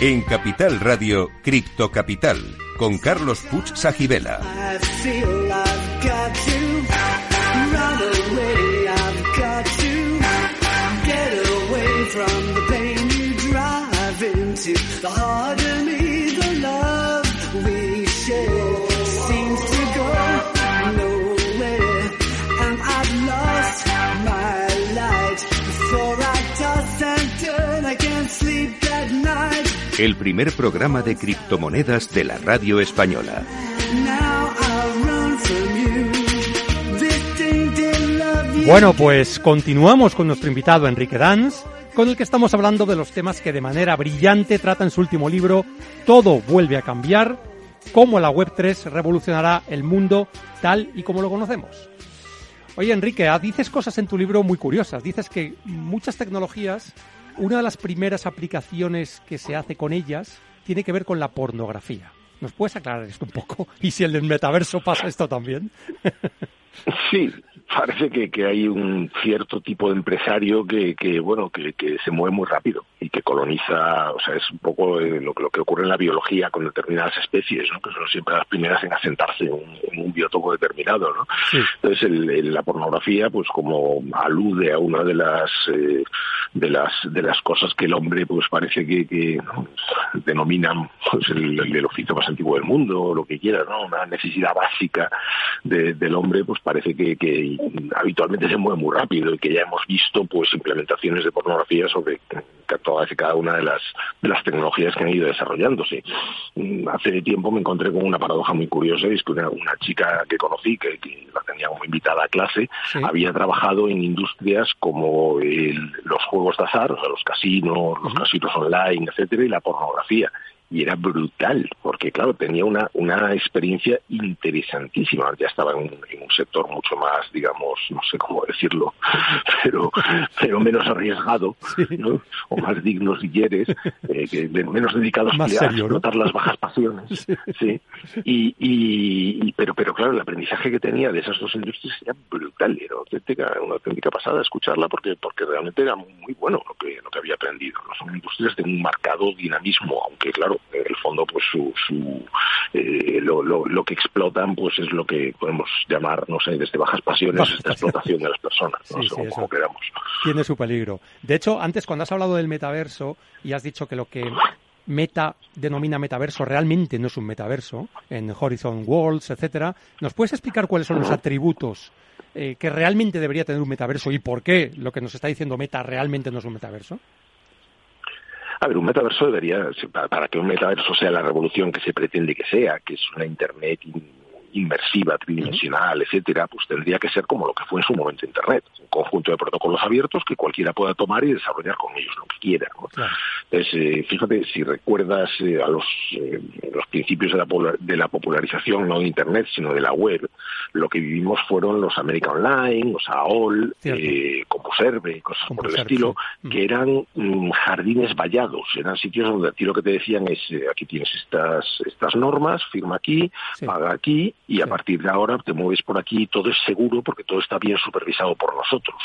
En Capital Radio, Cripto Capital, con Carlos Puch Sajibela. El primer programa de criptomonedas de la radio española. Bueno, pues continuamos con nuestro invitado Enrique Danz, con el que estamos hablando de los temas que de manera brillante trata en su último libro Todo vuelve a cambiar, cómo la Web3 revolucionará el mundo tal y como lo conocemos. Oye, Enrique, ah, dices cosas en tu libro muy curiosas. Dices que muchas tecnologías una de las primeras aplicaciones que se hace con ellas tiene que ver con la pornografía. ¿Nos puedes aclarar esto un poco? ¿Y si el del metaverso pasa esto también? Sí, parece que, que, hay un cierto tipo de empresario que, que bueno, que, que, se mueve muy rápido y que coloniza, o sea, es un poco eh, lo, lo, que ocurre en la biología con determinadas especies, ¿no? Que son siempre las primeras en asentarse en un, en un biotopo determinado, ¿no? Sí. Entonces, el, el, la pornografía, pues como alude a una de las eh, de las de las cosas que el hombre, pues parece que, que ¿no? denominan pues el, el, oficio más antiguo del mundo, o lo que quiera, ¿no? Una necesidad básica de, del hombre, pues parece que, que habitualmente se mueve muy rápido y que ya hemos visto pues implementaciones de pornografía sobre todas y cada una de las de las tecnologías que han ido desarrollándose. Hace tiempo me encontré con una paradoja muy curiosa, y es que una, una chica que conocí, que, que, la tenía como invitada a clase, sí. había trabajado en industrias como el, los juegos de azar, o sea, los casinos, los uh -huh. casinos online, etcétera, y la pornografía y era brutal, porque claro, tenía una, una experiencia interesantísima. Ya estaba en un, en un, sector mucho más, digamos, no sé cómo decirlo, pero, pero menos arriesgado. ¿no? o más digno si quieres, eh, que menos dedicados más a serio, explotar ¿no? las bajas pasiones. Sí. sí. Y, y, pero, pero claro, el aprendizaje que tenía de esas dos industrias era brutal, era auténtica, una auténtica pasada escucharla porque, porque realmente era muy bueno lo que, lo que había aprendido. ¿no? Son industrias de un marcado dinamismo, aunque claro, en el fondo pues su, su eh, lo, lo, lo, que explotan pues es lo que podemos llamar no sé desde bajas pasiones bajas esta explotación de las personas no sí, según sí, como queramos. tiene su peligro. De hecho antes cuando has hablado del metaverso y has dicho que lo que Meta denomina metaverso realmente no es un metaverso en Horizon Worlds etcétera nos puedes explicar cuáles son los atributos eh, que realmente debería tener un metaverso y por qué lo que nos está diciendo Meta realmente no es un metaverso a ver, un metaverso debería, para que un metaverso sea la revolución que se pretende que sea, que es una Internet inmersiva, tridimensional, etcétera, pues tendría que ser como lo que fue en su momento Internet, un conjunto de protocolos abiertos que cualquiera pueda tomar y desarrollar con ellos lo que quiera. ¿no? Claro. Entonces, eh, fíjate, si recuerdas eh, a los, eh, los principios de la, de la, popularización no de Internet, sino de la web, lo que vivimos fueron los America Online, los AOL, eh, CompuServe, cosas Compuserve, por el estilo, sí. que eran mm, jardines vallados, eran sitios donde a ti lo que te decían es, eh, aquí tienes estas, estas normas, firma aquí, sí. paga aquí, y a sí. partir de ahora te mueves por aquí, todo es seguro porque todo está bien supervisado por nosotros.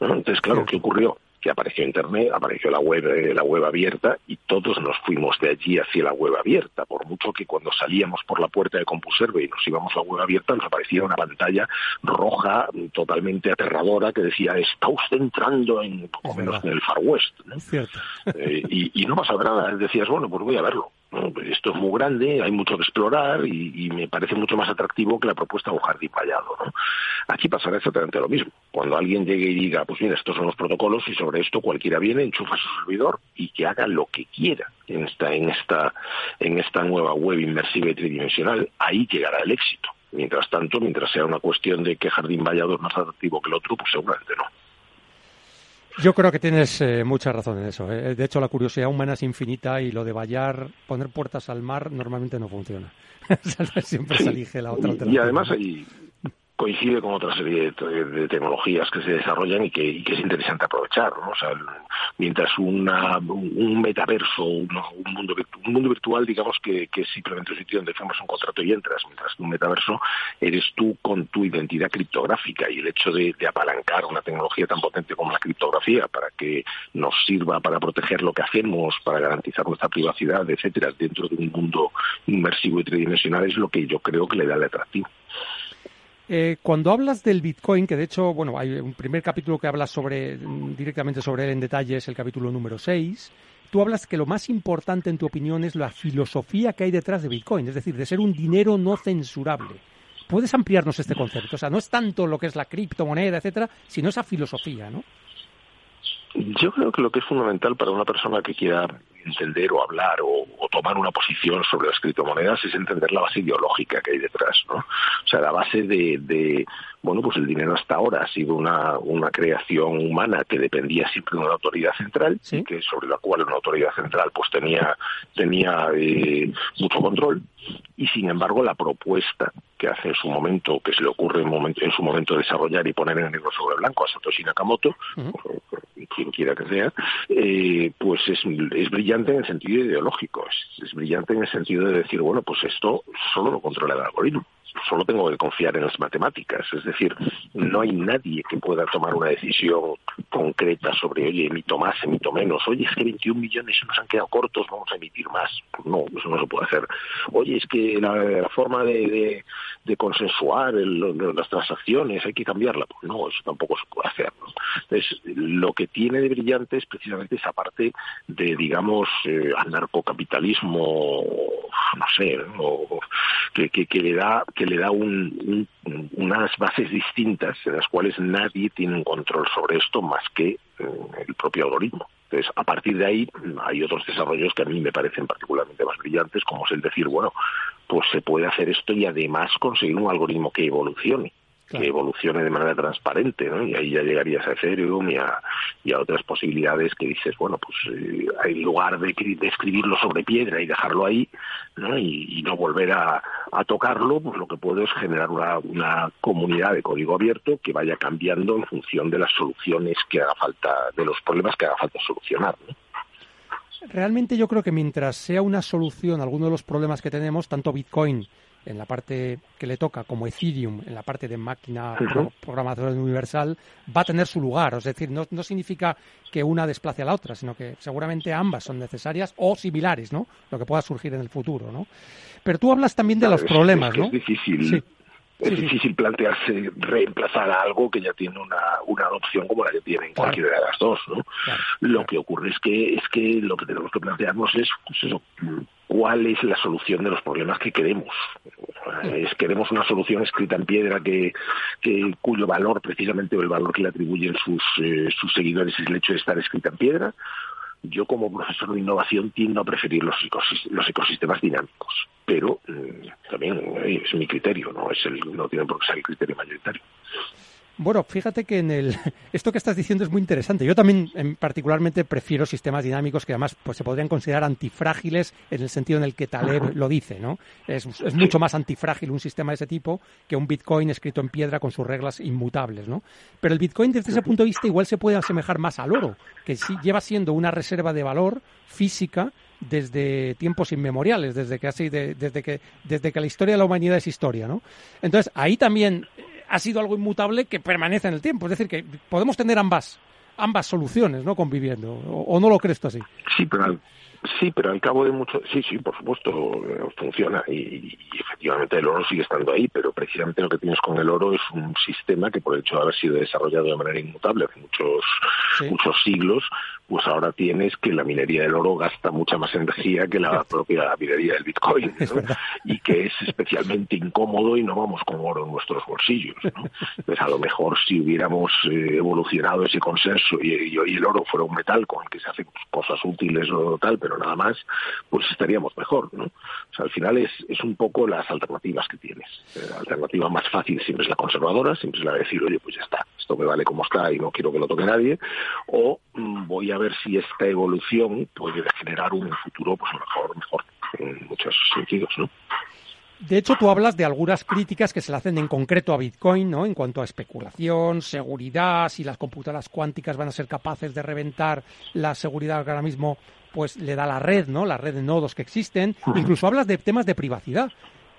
¿no? Entonces, claro, ¿qué ocurrió? que apareció Internet, apareció la web, eh, la web abierta y todos nos fuimos de allí hacia la web abierta, por mucho que cuando salíamos por la puerta de CompuServe y nos íbamos a la web abierta nos aparecía una pantalla roja totalmente aterradora que decía está usted entrando en poco menos en el Far West. ¿no? Eh, y, y no pasaba nada, decías bueno pues voy a verlo. ¿No? Pues esto es muy grande, hay mucho que explorar y, y, me parece mucho más atractivo que la propuesta de un jardín vallado. ¿no? Aquí pasará exactamente lo mismo. Cuando alguien llegue y diga, pues mira, estos son los protocolos y sobre esto cualquiera viene, enchufa su servidor y que haga lo que quiera en esta, en esta, en esta nueva web inmersiva y tridimensional, ahí llegará el éxito. Mientras tanto, mientras sea una cuestión de que jardín vallado es más atractivo que el otro, pues seguramente no. Yo creo que tienes eh, mucha razón en eso. ¿eh? De hecho, la curiosidad humana es infinita y lo de vallar, poner puertas al mar, normalmente no funciona. Siempre se elige la otra alternativa. Y además hay, coincide con otra serie de, tecnologías que se desarrollan y que, es interesante aprovechar. ¿no? O sea, mientras una, un metaverso, un, mundo, un mundo virtual, digamos que, que es simplemente un sitio donde firmas un contrato y entras, mientras que un metaverso eres tú con tu identidad criptográfica y el hecho de, apalancar una tecnología tan potente como la criptografía para que nos sirva para proteger lo que hacemos, para garantizar nuestra privacidad, etcétera, dentro de un mundo inmersivo y tridimensional es lo que yo creo que le da el atractivo. Eh, cuando hablas del Bitcoin, que de hecho, bueno, hay un primer capítulo que habla sobre, mm, directamente sobre él en detalle, es el capítulo número 6, tú hablas que lo más importante en tu opinión es la filosofía que hay detrás de Bitcoin, es decir, de ser un dinero no censurable. ¿Puedes ampliarnos este concepto? O sea, no es tanto lo que es la criptomoneda, etcétera, sino esa filosofía, ¿no? Yo creo que lo que es fundamental para una persona que quiera entender o hablar o, tomar una posición sobre las criptomonedas es entender la base ideológica que hay detrás, ¿no? O sea, la base de, bueno, pues el dinero hasta ahora ha sido una, una creación humana que dependía siempre de una autoridad central, y que sobre la cual una autoridad central pues tenía, tenía eh, mucho control, y sin embargo la propuesta que hace en su momento, que se le ocurre en, en su momento desarrollar y poner en negro sobre blanco a Satoshi Nakamoto, quien quiera que sea, eh, pues es, es brillante en el sentido ideológico, es, brillante en el sentido de decir, bueno, pues esto solo lo controla el algoritmo solo tengo que confiar en las matemáticas. Es decir, no hay nadie que pueda tomar una decisión concreta sobre, oye, emito más, emito menos. Oye, es que 21 millones nos han quedado cortos, vamos a emitir más. No, eso no se puede hacer. Oye, es que la, forma de, consensuar las transacciones hay que cambiarla. Pues no, eso tampoco se puede hacer. Entonces, lo que tiene de brillante es precisamente esa parte de, digamos, eh, anarcocapitalismo, no sé, que, que le da que le da unas bases distintas en las cuales nadie tiene un control sobre esto más que eh, el propio algoritmo. Entonces, a partir de ahí hay otros desarrollos que a mí me parecen particularmente más brillantes, como es el decir, bueno, pues se puede hacer esto y además conseguir un algoritmo que evolucione que evolucione de manera transparente, ¿no? Y ahí ya llegarías a Ethereum y a, y a otras posibilidades que dices, bueno, pues eh, en lugar de, escribirlo sobre piedra y dejarlo ahí, ¿no? Y, no volver a, tocarlo, pues lo que puedo es generar una, una comunidad de código abierto que vaya cambiando en función de las soluciones que haga falta, de los problemas que haga falta solucionar, Realmente yo creo que mientras sea una solución a alguno de los problemas que tenemos, tanto Bitcoin en la parte que le toca, como Ethereum, en la parte de máquina programadora universal, va a tener su lugar. Es decir, no, no, significa que una desplace a la otra, sino que seguramente ambas son necesarias o similares, ¿no? Lo que pueda surgir en el futuro, ¿no? Pero tú hablas también de los problemas, ¿no? Es difícil. Es difícil plantearse reemplazar a algo que ya tiene una, una adopción como la que tienen cualquiera de las dos, ¿no? Lo que ocurre es que es que lo que tenemos que plantearnos es pues eso, cuál es la solución de los problemas que queremos. Es, queremos una solución escrita en piedra que, cuyo valor, precisamente, o el valor que le atribuyen sus, eh, sus seguidores es el hecho de estar escrita en piedra. Yo, como profesor de innovación, tiendo a preferir los, los ecosistemas dinámicos, pero mm, también eh, es mi criterio, no es el, no tiene por qué ser el criterio mayoritario. Bueno, fíjate que en el esto que estás diciendo es muy interesante. Yo también particularmente prefiero sistemas dinámicos que además pues, se podrían considerar antifrágiles en el sentido en el que Taleb lo dice, ¿no? Es, mucho más antifrágil un sistema de ese tipo que un Bitcoin escrito en piedra con sus reglas inmutables, ¿no? Pero el Bitcoin desde ese punto de vista igual se puede asemejar más al oro, que sí lleva siendo una reserva de valor física desde tiempos inmemoriales, desde que así, desde que desde que la historia de la humanidad es historia, ¿no? Entonces ahí también ha sido algo inmutable que permanece en el tiempo. Es decir, que podemos tener ambas ambas soluciones, ¿no? Conviviendo. ¿O, no lo crees tú así? Sí, pero al, sí, pero al cabo de mucho... Sí, sí, por supuesto, eh, funciona. Y, efectivamente el oro sigue estando ahí, pero precisamente lo que tienes con el oro es un sistema que por el hecho de haber sido desarrollado de manera inmutable hace muchos, muchos siglos, pues ahora tienes que la minería del oro gasta mucha más energía que la propia minería del Bitcoin, y que es especialmente incómodo y no vamos con oro en nuestros bolsillos. ¿no? Entonces, a lo mejor si hubiéramos eh, evolucionado ese consenso y, el oro fuera un metal con el que se hacen cosas útiles o tal, pero nada más, pues estaríamos mejor. ¿no? O sea, al final es, es un poco las alternativas que tienes. Eh, la alternativa más fácil siempre es la conservadora, siempre es la de decir, oye, pues ya está, esto me vale como está y no quiero que lo toque nadie, o mm, voy a ver si esta evolución puede generar un futuro pues mejor, mejor en muchos sentidos, ¿no? De hecho, tú hablas de algunas críticas que se le hacen en concreto a Bitcoin, ¿no? En cuanto a especulación, seguridad, si las computadoras cuánticas van a ser capaces de reventar la seguridad que ahora mismo pues le da la red, ¿no? La red de nodos que existen. Incluso hablas de temas de privacidad.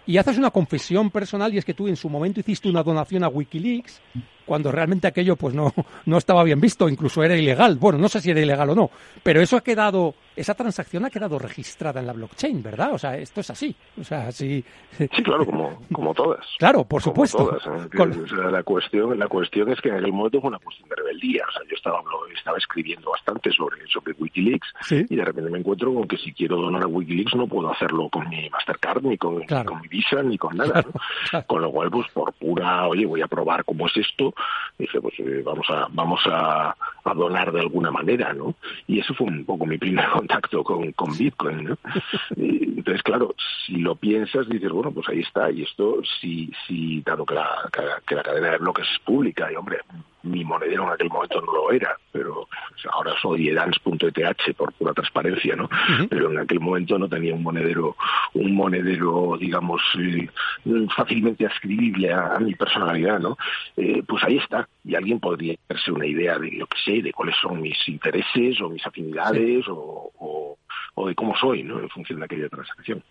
Y haces una confesión personal y es que tú en su momento hiciste una donación a Wikileaks cuando realmente aquello pues no, no estaba bien visto, incluso era ilegal. Bueno, no sé si era ilegal o no, pero eso ha quedado, esa transacción ha quedado registrada en la blockchain, ¿verdad? O sea, esto es así. O sea, sí. Sí, claro, como, como todas. Claro, por supuesto. Todas, ¿eh? la cuestión, la cuestión es que en aquel momento fue una cuestión de rebeldía. O sea, yo estaba, estaba escribiendo bastante sobre, sobre Wikileaks y de repente me encuentro con que si quiero donar a Wikileaks no puedo hacerlo con mi Mastercard, ni con, con mi Visa, ni con nada. Con lo cual, pues por pura, oye, voy a probar cómo es esto, dije, pues eh, vamos a vamos a, donar de alguna manera, ¿no? Y eso fue un poco mi primer contacto con, con Bitcoin, ¿no? entonces, claro, si lo piensas, dices, bueno, pues ahí está, y esto, si, si dado que la, que la cadena de bloques es pública, y hombre, mi monedero en aquel momento no lo era, pero ahora soy edans.eth por pura transparencia, ¿no? Pero en aquel momento no tenía un monedero, un monedero, digamos, eh, fácilmente ascribible a, mi personalidad, ¿no? Eh, pues ahí está, y alguien podría hacerse una idea de lo que sé, de cuáles son mis intereses o mis afinidades o, o de cómo soy, ¿no? En función de aquella transacción.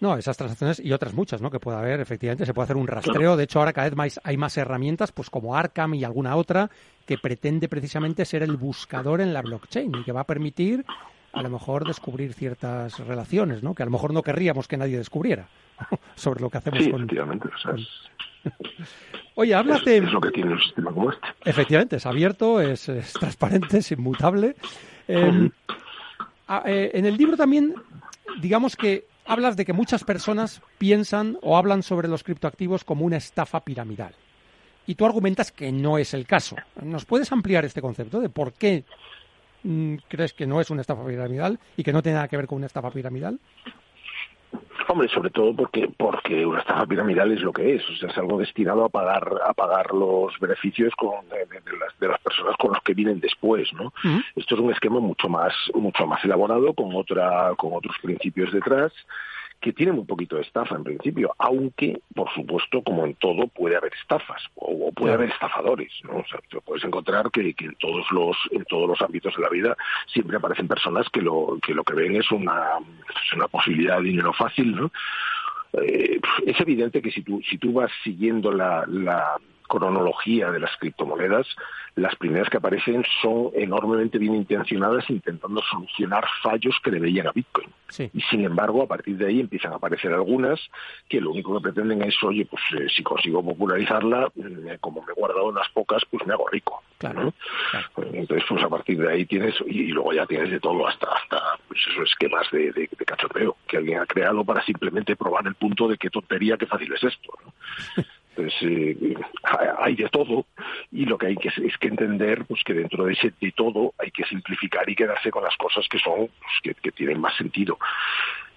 No, esas transacciones y otras muchas, ¿no? Que puede haber, efectivamente, se puede hacer un rastreo. De hecho, ahora cada vez más hay más herramientas, pues como Arkham y alguna otra, que pretende precisamente ser el buscador en la blockchain y que va a permitir, a lo mejor, descubrir ciertas relaciones, ¿no? Que a lo mejor no querríamos que nadie descubriera sobre lo que hacemos sí, con. Efectivamente, Oye, háblate. Es, lo que tiene un sistema como este. Efectivamente, es abierto, es, transparente, es inmutable. Em, eh, en el libro también, digamos que hablas de que muchas personas piensan o hablan sobre los criptoactivos como una estafa piramidal. Y tú argumentas que no es el caso. ¿Nos puedes ampliar este concepto de por qué mm, crees que no es una estafa piramidal y que no tiene nada que ver con una estafa piramidal? Hombre, sobre todo porque porque una estafa piramidal es lo que es, o sea, es algo destinado a pagar a pagar los beneficios con, de, las, de las personas con los que vienen después, ¿no? Esto es un esquema mucho más mucho más elaborado con otra con otros principios detrás que tiene muy poquito de estafa en principio, aunque, por supuesto, como en todo, puede haber estafas o, puede haber estafadores. ¿no? O sea, te puedes encontrar que, en todos los en todos los ámbitos de la vida siempre aparecen personas que lo que lo que ven es una, es una posibilidad de dinero fácil, ¿no? Eh, es evidente que si tú si tú vas siguiendo la, la cronología de las criptomonedas, las primeras que aparecen son enormemente bien intencionadas intentando solucionar fallos que le veían a Bitcoin. Y sin embargo, a partir de ahí empiezan a aparecer algunas que lo único que pretenden es, oye, pues eh, si consigo popularizarla, eh, como me he guardado unas pocas, pues me hago rico. Entonces, pues a partir de ahí tienes, y, luego ya tienes de todo hasta, hasta pues esos esquemas de, de, cachoteo que alguien ha creado para simplemente probar el punto de qué tontería, qué fácil es esto. pues eh, hay de todo. Y lo que hay que es que entender pues que dentro de ese de todo hay que simplificar y quedarse con las cosas que son pues, que, tienen más sentido.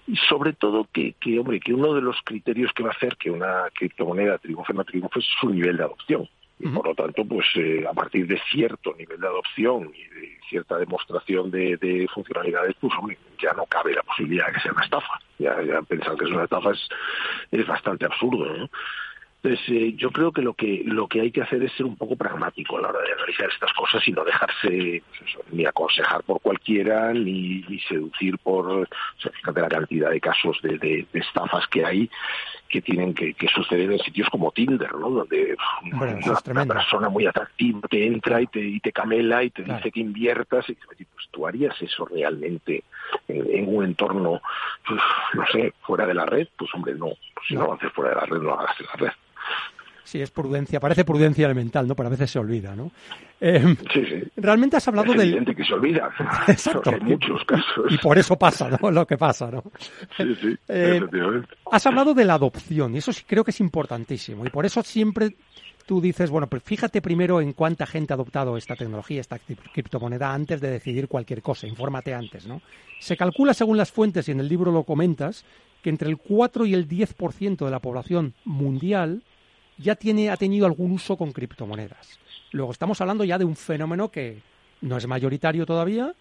Y sobre todo que, que hombre que uno de los criterios que va a hacer que una criptomoneda triunfe no triunfe es su nivel de adopción. Y por lo tanto pues eh, a partir de cierto nivel de adopción y de cierta demostración de, de funcionalidades pues hombre, ya no cabe la posibilidad de que sea una estafa. Ya, ya pensar que es una estafa es, es bastante absurdo ¿no? Entonces, eh, yo creo que lo que lo que hay que hacer es ser un poco pragmático a la hora de analizar estas cosas y no dejarse pues ni aconsejar por cualquiera ni, seducir por o sea, fíjate la cantidad de casos de, estafas que hay que tienen que, suceder en sitios como Tinder, ¿no? Donde una, persona muy atractiva te entra y te, y te camela y te dice que inviertas y pues tú harías eso realmente en, un entorno, pues, no sé, fuera de la red, pues hombre, no, pues si no. lo haces fuera de la red, no lo hagas en la red. Sí, es prudencia, parece prudencia elemental, ¿no? Pero a veces se olvida, ¿no? Eh, sí, sí. Realmente has hablado es del... evidente que se olvida. Exacto. En muchos casos. Y por eso pasa, ¿no? Lo que pasa, ¿no? Sí, sí, eh, Has hablado de la adopción y eso sí creo que es importantísimo. Y por eso siempre tú dices, bueno, pues fíjate primero en cuánta gente ha adoptado esta tecnología, esta criptomoneda, antes de decidir cualquier cosa, infórmate antes, ¿no? Se calcula, según las fuentes, y en el libro lo comentas, que entre el 4 y el 10% de la población mundial ya tiene, ha tenido algún uso con criptomonedas. Luego estamos hablando ya de un fenómeno que no es mayoritario todavía,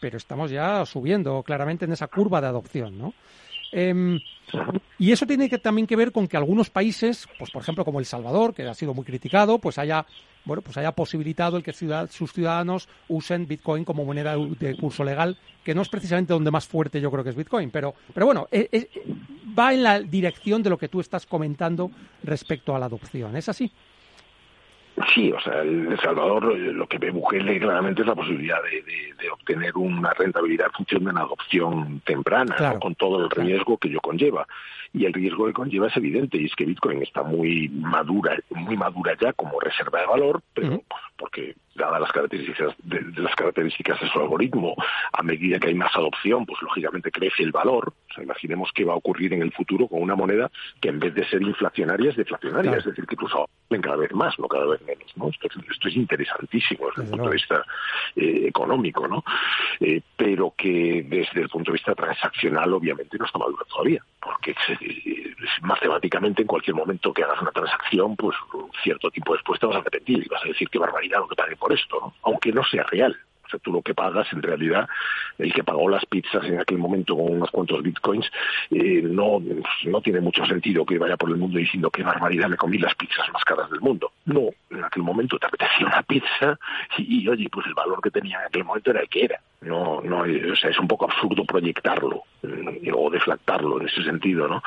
pero estamos ya subiendo claramente en esa curva de adopción, ¿no? Em, y eso tiene que, también que ver con que algunos países, pues por ejemplo como El Salvador, que ha sido muy criticado, pues haya bueno, pues haya posibilitado el que sus ciudadanos usen Bitcoin como moneda de curso legal, que no es precisamente donde más fuerte yo creo que es Bitcoin, pero, pero bueno, e, e, va en la dirección de lo que tú estás comentando respecto a la adopción. ¿Es así? Sí, o sea, El Salvador eh, lo que ve Bukele claramente es la posibilidad de, obtener una rentabilidad en función de una adopción temprana, con todo el riesgo que ello conlleva. Y el riesgo que conlleva es evidente, y es que Bitcoin está muy madura, muy madura ya como reserva de valor, pero pues, porque dadas las características de, las características de su algoritmo, a medida que hay más adopción, pues lógicamente crece el valor. O sea, imaginemos qué va a ocurrir en el futuro con una moneda que en vez de ser inflacionaria es deflacionaria, es decir, que incluso cada vez más, no cada vez menos. ¿no? Esto, es interesantísimo desde el punto de vista eh, económico, ¿no? Eh, pero que desde el punto de vista transaccional obviamente no está maduro todavía, porque matemáticamente en cualquier momento que hagas una transacción, pues un cierto tiempo después te vas a arrepentir y vas a decir qué barbaridad lo que pagué por esto, aunque no sea real. O sea, tú lo que pagas, en realidad, el que pagó las pizzas en aquel momento con unos cuantos bitcoins, eh, no, no tiene mucho sentido que vaya por el mundo diciendo qué barbaridad me comí las pizzas más caras del mundo. No, en aquel momento te apetecía una pizza y, oye, pues el valor que tenía en aquel momento era el que era. No, no, o sea, es un poco absurdo proyectarlo eh, o deflactarlo en ese sentido, ¿no?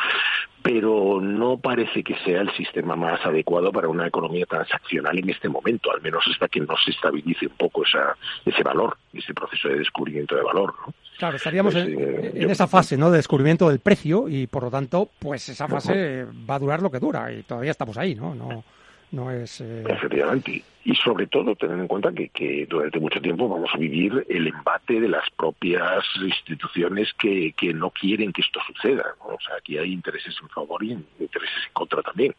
pero no parece que sea el sistema más adecuado para una economía transaccional en este momento, al menos hasta que no se estabilice un poco esa, ese valor, ese proceso de descubrimiento de valor. ¿no? Claro, estaríamos pues, en, eh, esa fase ¿no? de descubrimiento del precio y, por lo tanto, pues esa fase va a durar lo que dura y todavía estamos ahí, ¿no? no no es... Eh... Efectivamente. Y sobre todo tener en cuenta que, que, durante mucho tiempo vamos a vivir el embate de las propias instituciones que, que no quieren que esto suceda. O sea, aquí hay intereses en favor y intereses en contra también.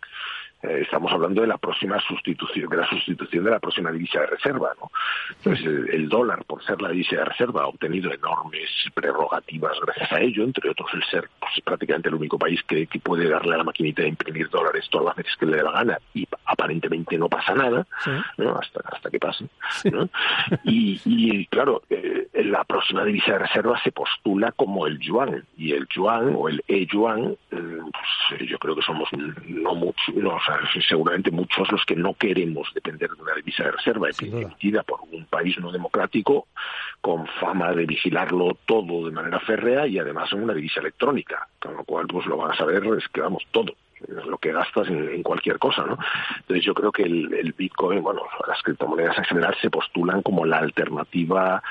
Eh, estamos hablando de la próxima sustitución, de la sustitución de la próxima divisa de reserva, ¿no? Entonces el, dólar, por ser la divisa de reserva, ha obtenido enormes prerrogativas gracias a ello, entre otros el ser pues, prácticamente el único país que, puede darle a la maquinita de imprimir dólares todas las veces que le dé la gana y aparentemente no pasa nada, ¿no? Hasta, hasta que pase, ¿no? Y, claro, eh, la próxima divisa de reserva se postula como el yuan y el yuan o el e-yuan, eh, pues, yo creo que somos no mucho, no, seguramente muchos los que no queremos depender de una divisa de reserva emitida por un país no democrático con fama de vigilarlo todo de manera férrea y además en una divisa electrónica, con lo cual pues lo van a saber es que vamos todo lo que gastas en, cualquier cosa, ¿no? Entonces yo creo que el, Bitcoin, bueno, las criptomonedas en general se postulan como la alternativa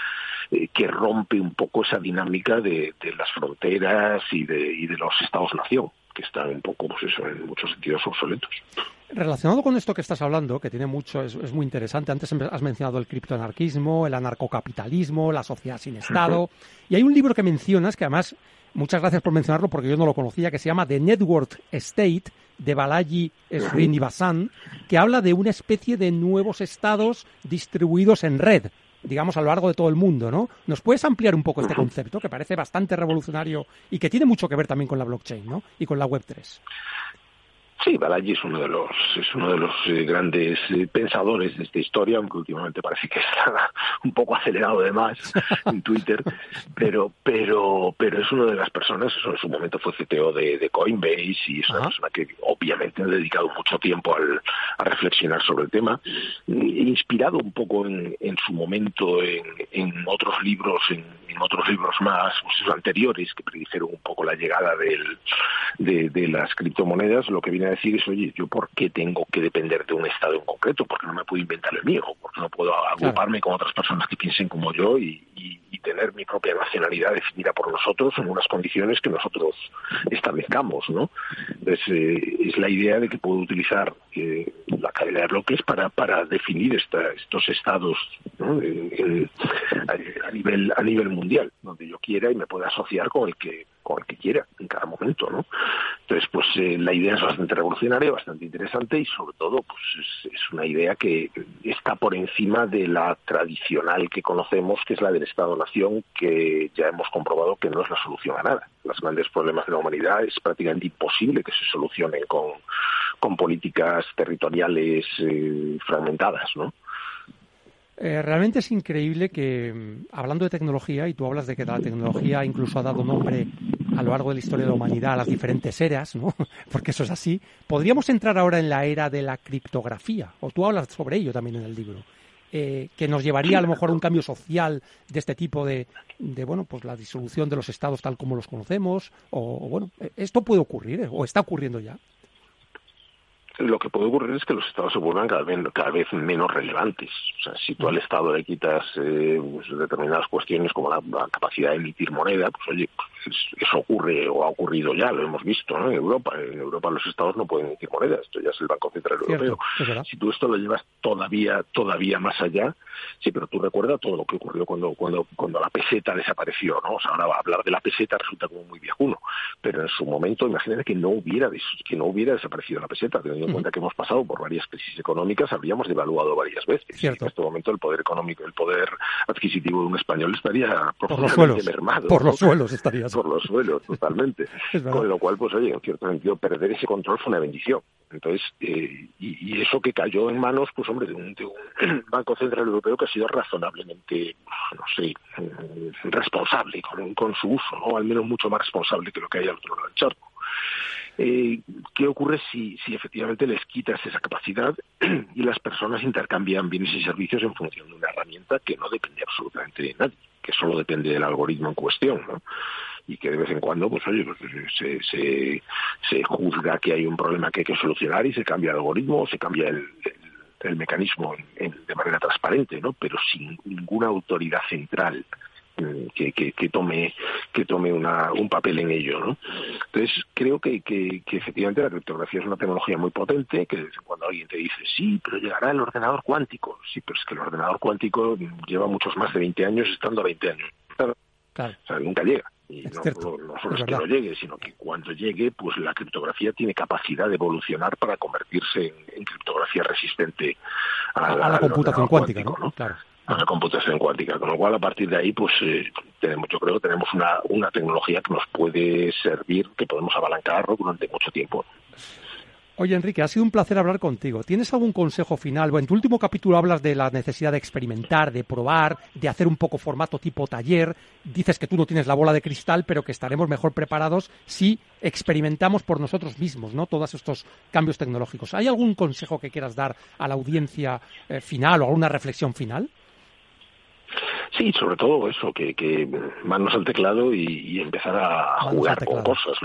eh, que rompe un poco esa dinámica de, las fronteras y de, y de los estados-nación que están un poco, pues eso, en muchos sentidos obsoletos. Relacionado con esto que estás hablando, que tiene mucho, es, muy interesante. Antes has mencionado el criptoanarquismo, el anarcocapitalismo, la sociedad sin Estado. Y hay un libro que mencionas, que además, muchas gracias por mencionarlo porque yo no lo conocía, que se llama The Network State de Balaji Srinivasan, que habla de una especie de nuevos estados distribuidos en red digamos, a lo largo de todo el mundo, ¿no? ¿Nos puedes ampliar un poco este concepto, que parece bastante revolucionario y que tiene mucho que ver también con la blockchain, ¿no? Y con la Web3. Sí, Balaji es uno de los es uno de los eh, grandes eh, pensadores de esta historia, aunque últimamente parece que está un poco acelerado de más en Twitter, pero pero pero es una de las personas, en su momento fue CTO de, Coinbase y es una persona que obviamente ha dedicado mucho tiempo al, a reflexionar sobre el tema, inspirado un poco en, en su momento en, en otros libros, en, otros libros más pues, anteriores que predijeron un poco la llegada del, de, de las criptomonedas, lo que viene a decir es, oye, ¿yo por qué tengo que depender de un Estado en concreto? ¿Por qué no me puedo inventar el mío? ¿Por qué no puedo agruparme con otras personas que piensen como yo y, tener mi propia nacionalidad definida por nosotros en unas condiciones que nosotros establezcamos, ¿no? Entonces, eh, es la idea de que puedo utilizar eh, la cadena de bloques para, para definir estos estados a, nivel, a nivel mundial, donde yo quiera y me pueda asociar con el que con el que quiera en cada momento, ¿no? Entonces, pues eh, la idea es bastante revolucionaria, bastante interesante y sobre todo, pues es, una idea que está por encima de la tradicional que conocemos, que es la del Estado-Nación, que ya hemos comprobado que no es la solución a nada. Los grandes problemas de la humanidad es prácticamente imposible que se solucionen con, con políticas territoriales eh, fragmentadas, ¿no? Eh, realmente es increíble que, mm, hablando de tecnología, y tú hablas de que la tecnología incluso ha dado nombre a lo largo de la historia de la humanidad las diferentes eras, ¿no? Porque eso es así. Podríamos entrar ahora en la era de la criptografía, o tú hablas sobre ello también en el libro. Eh, que nos llevaría a lo mejor a un cambio social de este tipo de, de, bueno, pues la disolución de los estados tal como los conocemos, o, bueno, esto puede ocurrir, ¿eh? o está ocurriendo ya lo que puede ocurrir es que los estados se vuelvan cada vez, cada vez menos relevantes. O sea, si tú al estado le quitas eh, pues, determinadas cuestiones como la, capacidad de emitir moneda, pues oye, pues, eso ocurre o ha ocurrido ya, lo hemos visto ¿no? en Europa. En Europa los estados no pueden emitir moneda, esto ya es el Banco Central Europeo. Si tú esto lo llevas todavía, todavía más allá, sí, pero tú recuerdas todo lo que ocurrió cuando, cuando, cuando la peseta desapareció, ¿no? O sea, ahora hablar de la peseta resulta como muy viejuno, pero en su momento imagínate que no hubiera, que no hubiera desaparecido la peseta, teniendo en cuenta que hemos pasado por varias crisis económicas, habríamos devaluado varias veces. Cierto. En este momento el poder económico, el poder adquisitivo de un español estaría por los suelos, mermado. Por los suelos estaría. Por los suelos, totalmente. Con lo cual, pues oye, en cierto sentido, perder ese control fue una bendición. Entonces, eh, y, eso que cayó en manos, pues hombre, de un, Banco Central Europeo que ha sido razonablemente, no sé, eh, responsable con, con, su uso, ¿no? Al menos mucho más responsable que lo que hay al otro lado del charco. Eh, ¿Qué ocurre si, si efectivamente les quitas esa capacidad y las personas intercambian bienes y servicios en función de una herramienta que no depende absolutamente de nadie, que solo depende del algoritmo en cuestión, ¿no? y que de vez en cuando, pues oye, pues, se, se, se juzga que hay un problema que hay que solucionar y se cambia el algoritmo o se cambia el, el, mecanismo de manera transparente, ¿no? Pero sin ninguna autoridad central que, que, que, tome que tome una, un papel en ello ¿no? entonces creo que, que, que, efectivamente la criptografía es una tecnología muy potente que cuando alguien te dice sí pero llegará el ordenador cuántico sí pero es que el ordenador cuántico lleva muchos más de 20 años estando a 20 años claro. o sea nunca llega y no, solo es, que no llegue, sino que cuando llegue, pues la criptografía tiene capacidad de evolucionar para convertirse en, criptografía resistente a, la, computación cuántica, ¿no? Claro a la computación cuántica, con lo cual a partir de ahí pues eh, tenemos, yo creo que tenemos una, una tecnología que nos puede servir, que podemos abalancar durante mucho tiempo. Oye, Enrique, ha sido un placer hablar contigo. ¿Tienes algún consejo final? Bueno, en tu último capítulo hablas de la necesidad de experimentar, de probar, de hacer un poco formato tipo taller. Dices que tú no tienes la bola de cristal, pero que estaremos mejor preparados si experimentamos por nosotros mismos, ¿no? Todos estos cambios tecnológicos. ¿Hay algún consejo que quieras dar a la audiencia eh, final o alguna reflexión final? Sí, sobre todo eso, que, que manos al teclado y, empezar a jugar con cosas.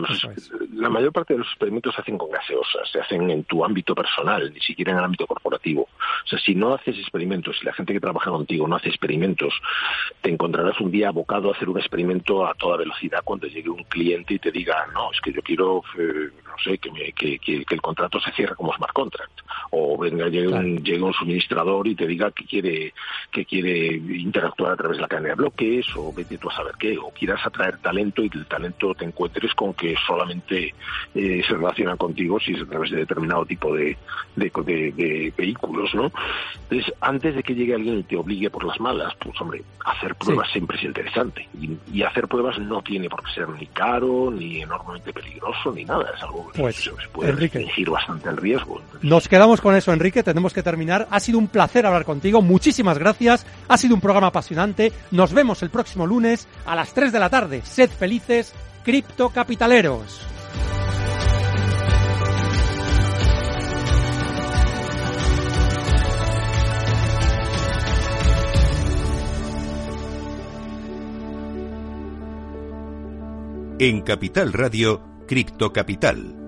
la mayor parte de los experimentos se hacen con gaseosas, se hacen en tu ámbito personal, ni siquiera en el ámbito corporativo. O sea, si no haces experimentos, si la gente que trabaja contigo no hace experimentos, te encontrarás un día abocado a hacer un experimento a toda velocidad cuando llegue un cliente y te diga, no, es que yo quiero, eh, no sé, que, que, que, el contrato se cierre como smart contract. O venga, llegue, un, llegue un suministrador y te diga que quiere, que quiere interactuar través de la cadena de bloques o vete tú a saber qué, o quieras atraer talento y que el talento te encuentres con que solamente eh, se relaciona contigo si es a través de determinado tipo de, de, vehículos, ¿no? Entonces, antes de que llegue alguien y te obligue por las malas, pues hombre, hacer pruebas siempre es interesante. Y, hacer pruebas no tiene por qué ser ni caro, ni enormemente peligroso, ni nada. Es algo que pues, se puede restringir bastante el riesgo. Nos quedamos con eso, Enrique. Tenemos que terminar. Ha sido un placer hablar contigo. Muchísimas gracias. Ha sido un programa apasionante nos vemos el próximo lunes a las 3 de la tarde. Sed felices, criptocapitaleros. En Capital Radio, Criptocapital